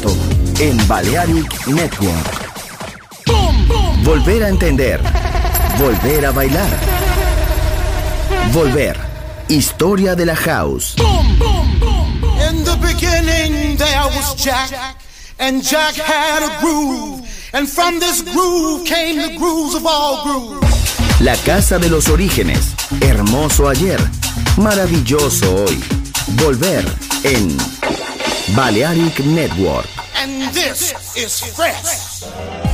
Shekinato. en Balearic Network. Volver a entender. Volver a bailar. Volver. Historia de la house. In the beginning there was Jack, and Jack had a groove, and from this groove came the grooves of all grooves. La casa de los orígenes. Hermoso ayer. Maravilloso hoy. Volver en Balearic Network. And this is fresh.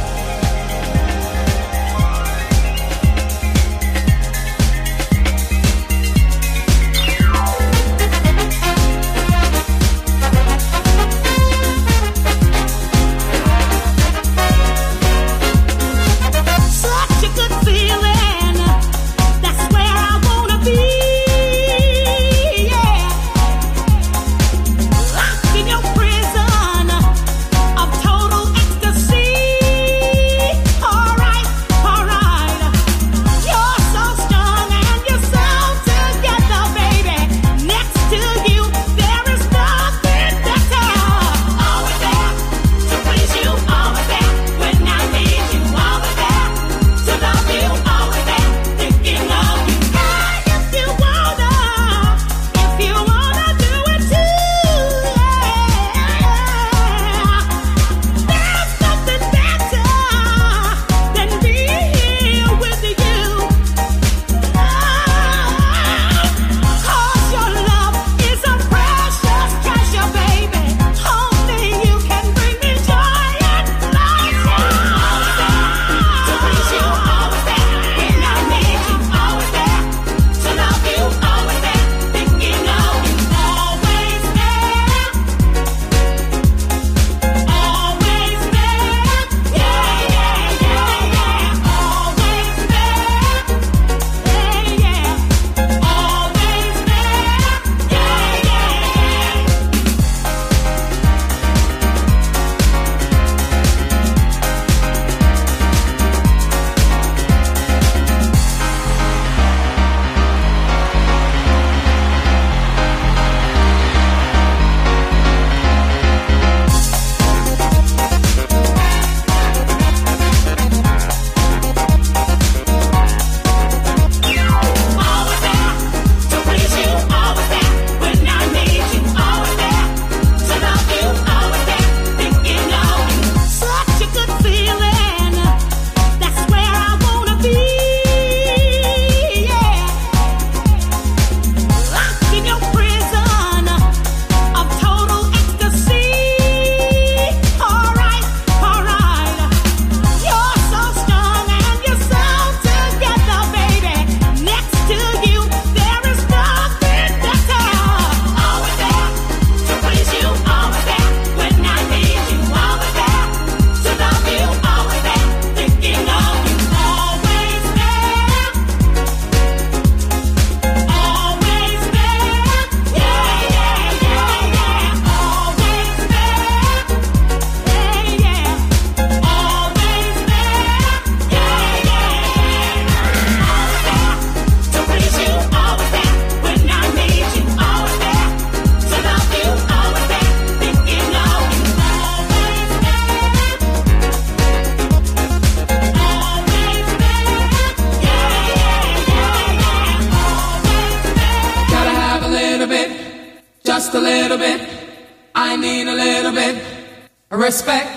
Respect,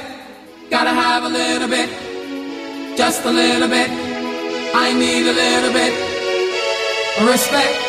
gotta have a little bit, just a little bit. I need a little bit. Respect.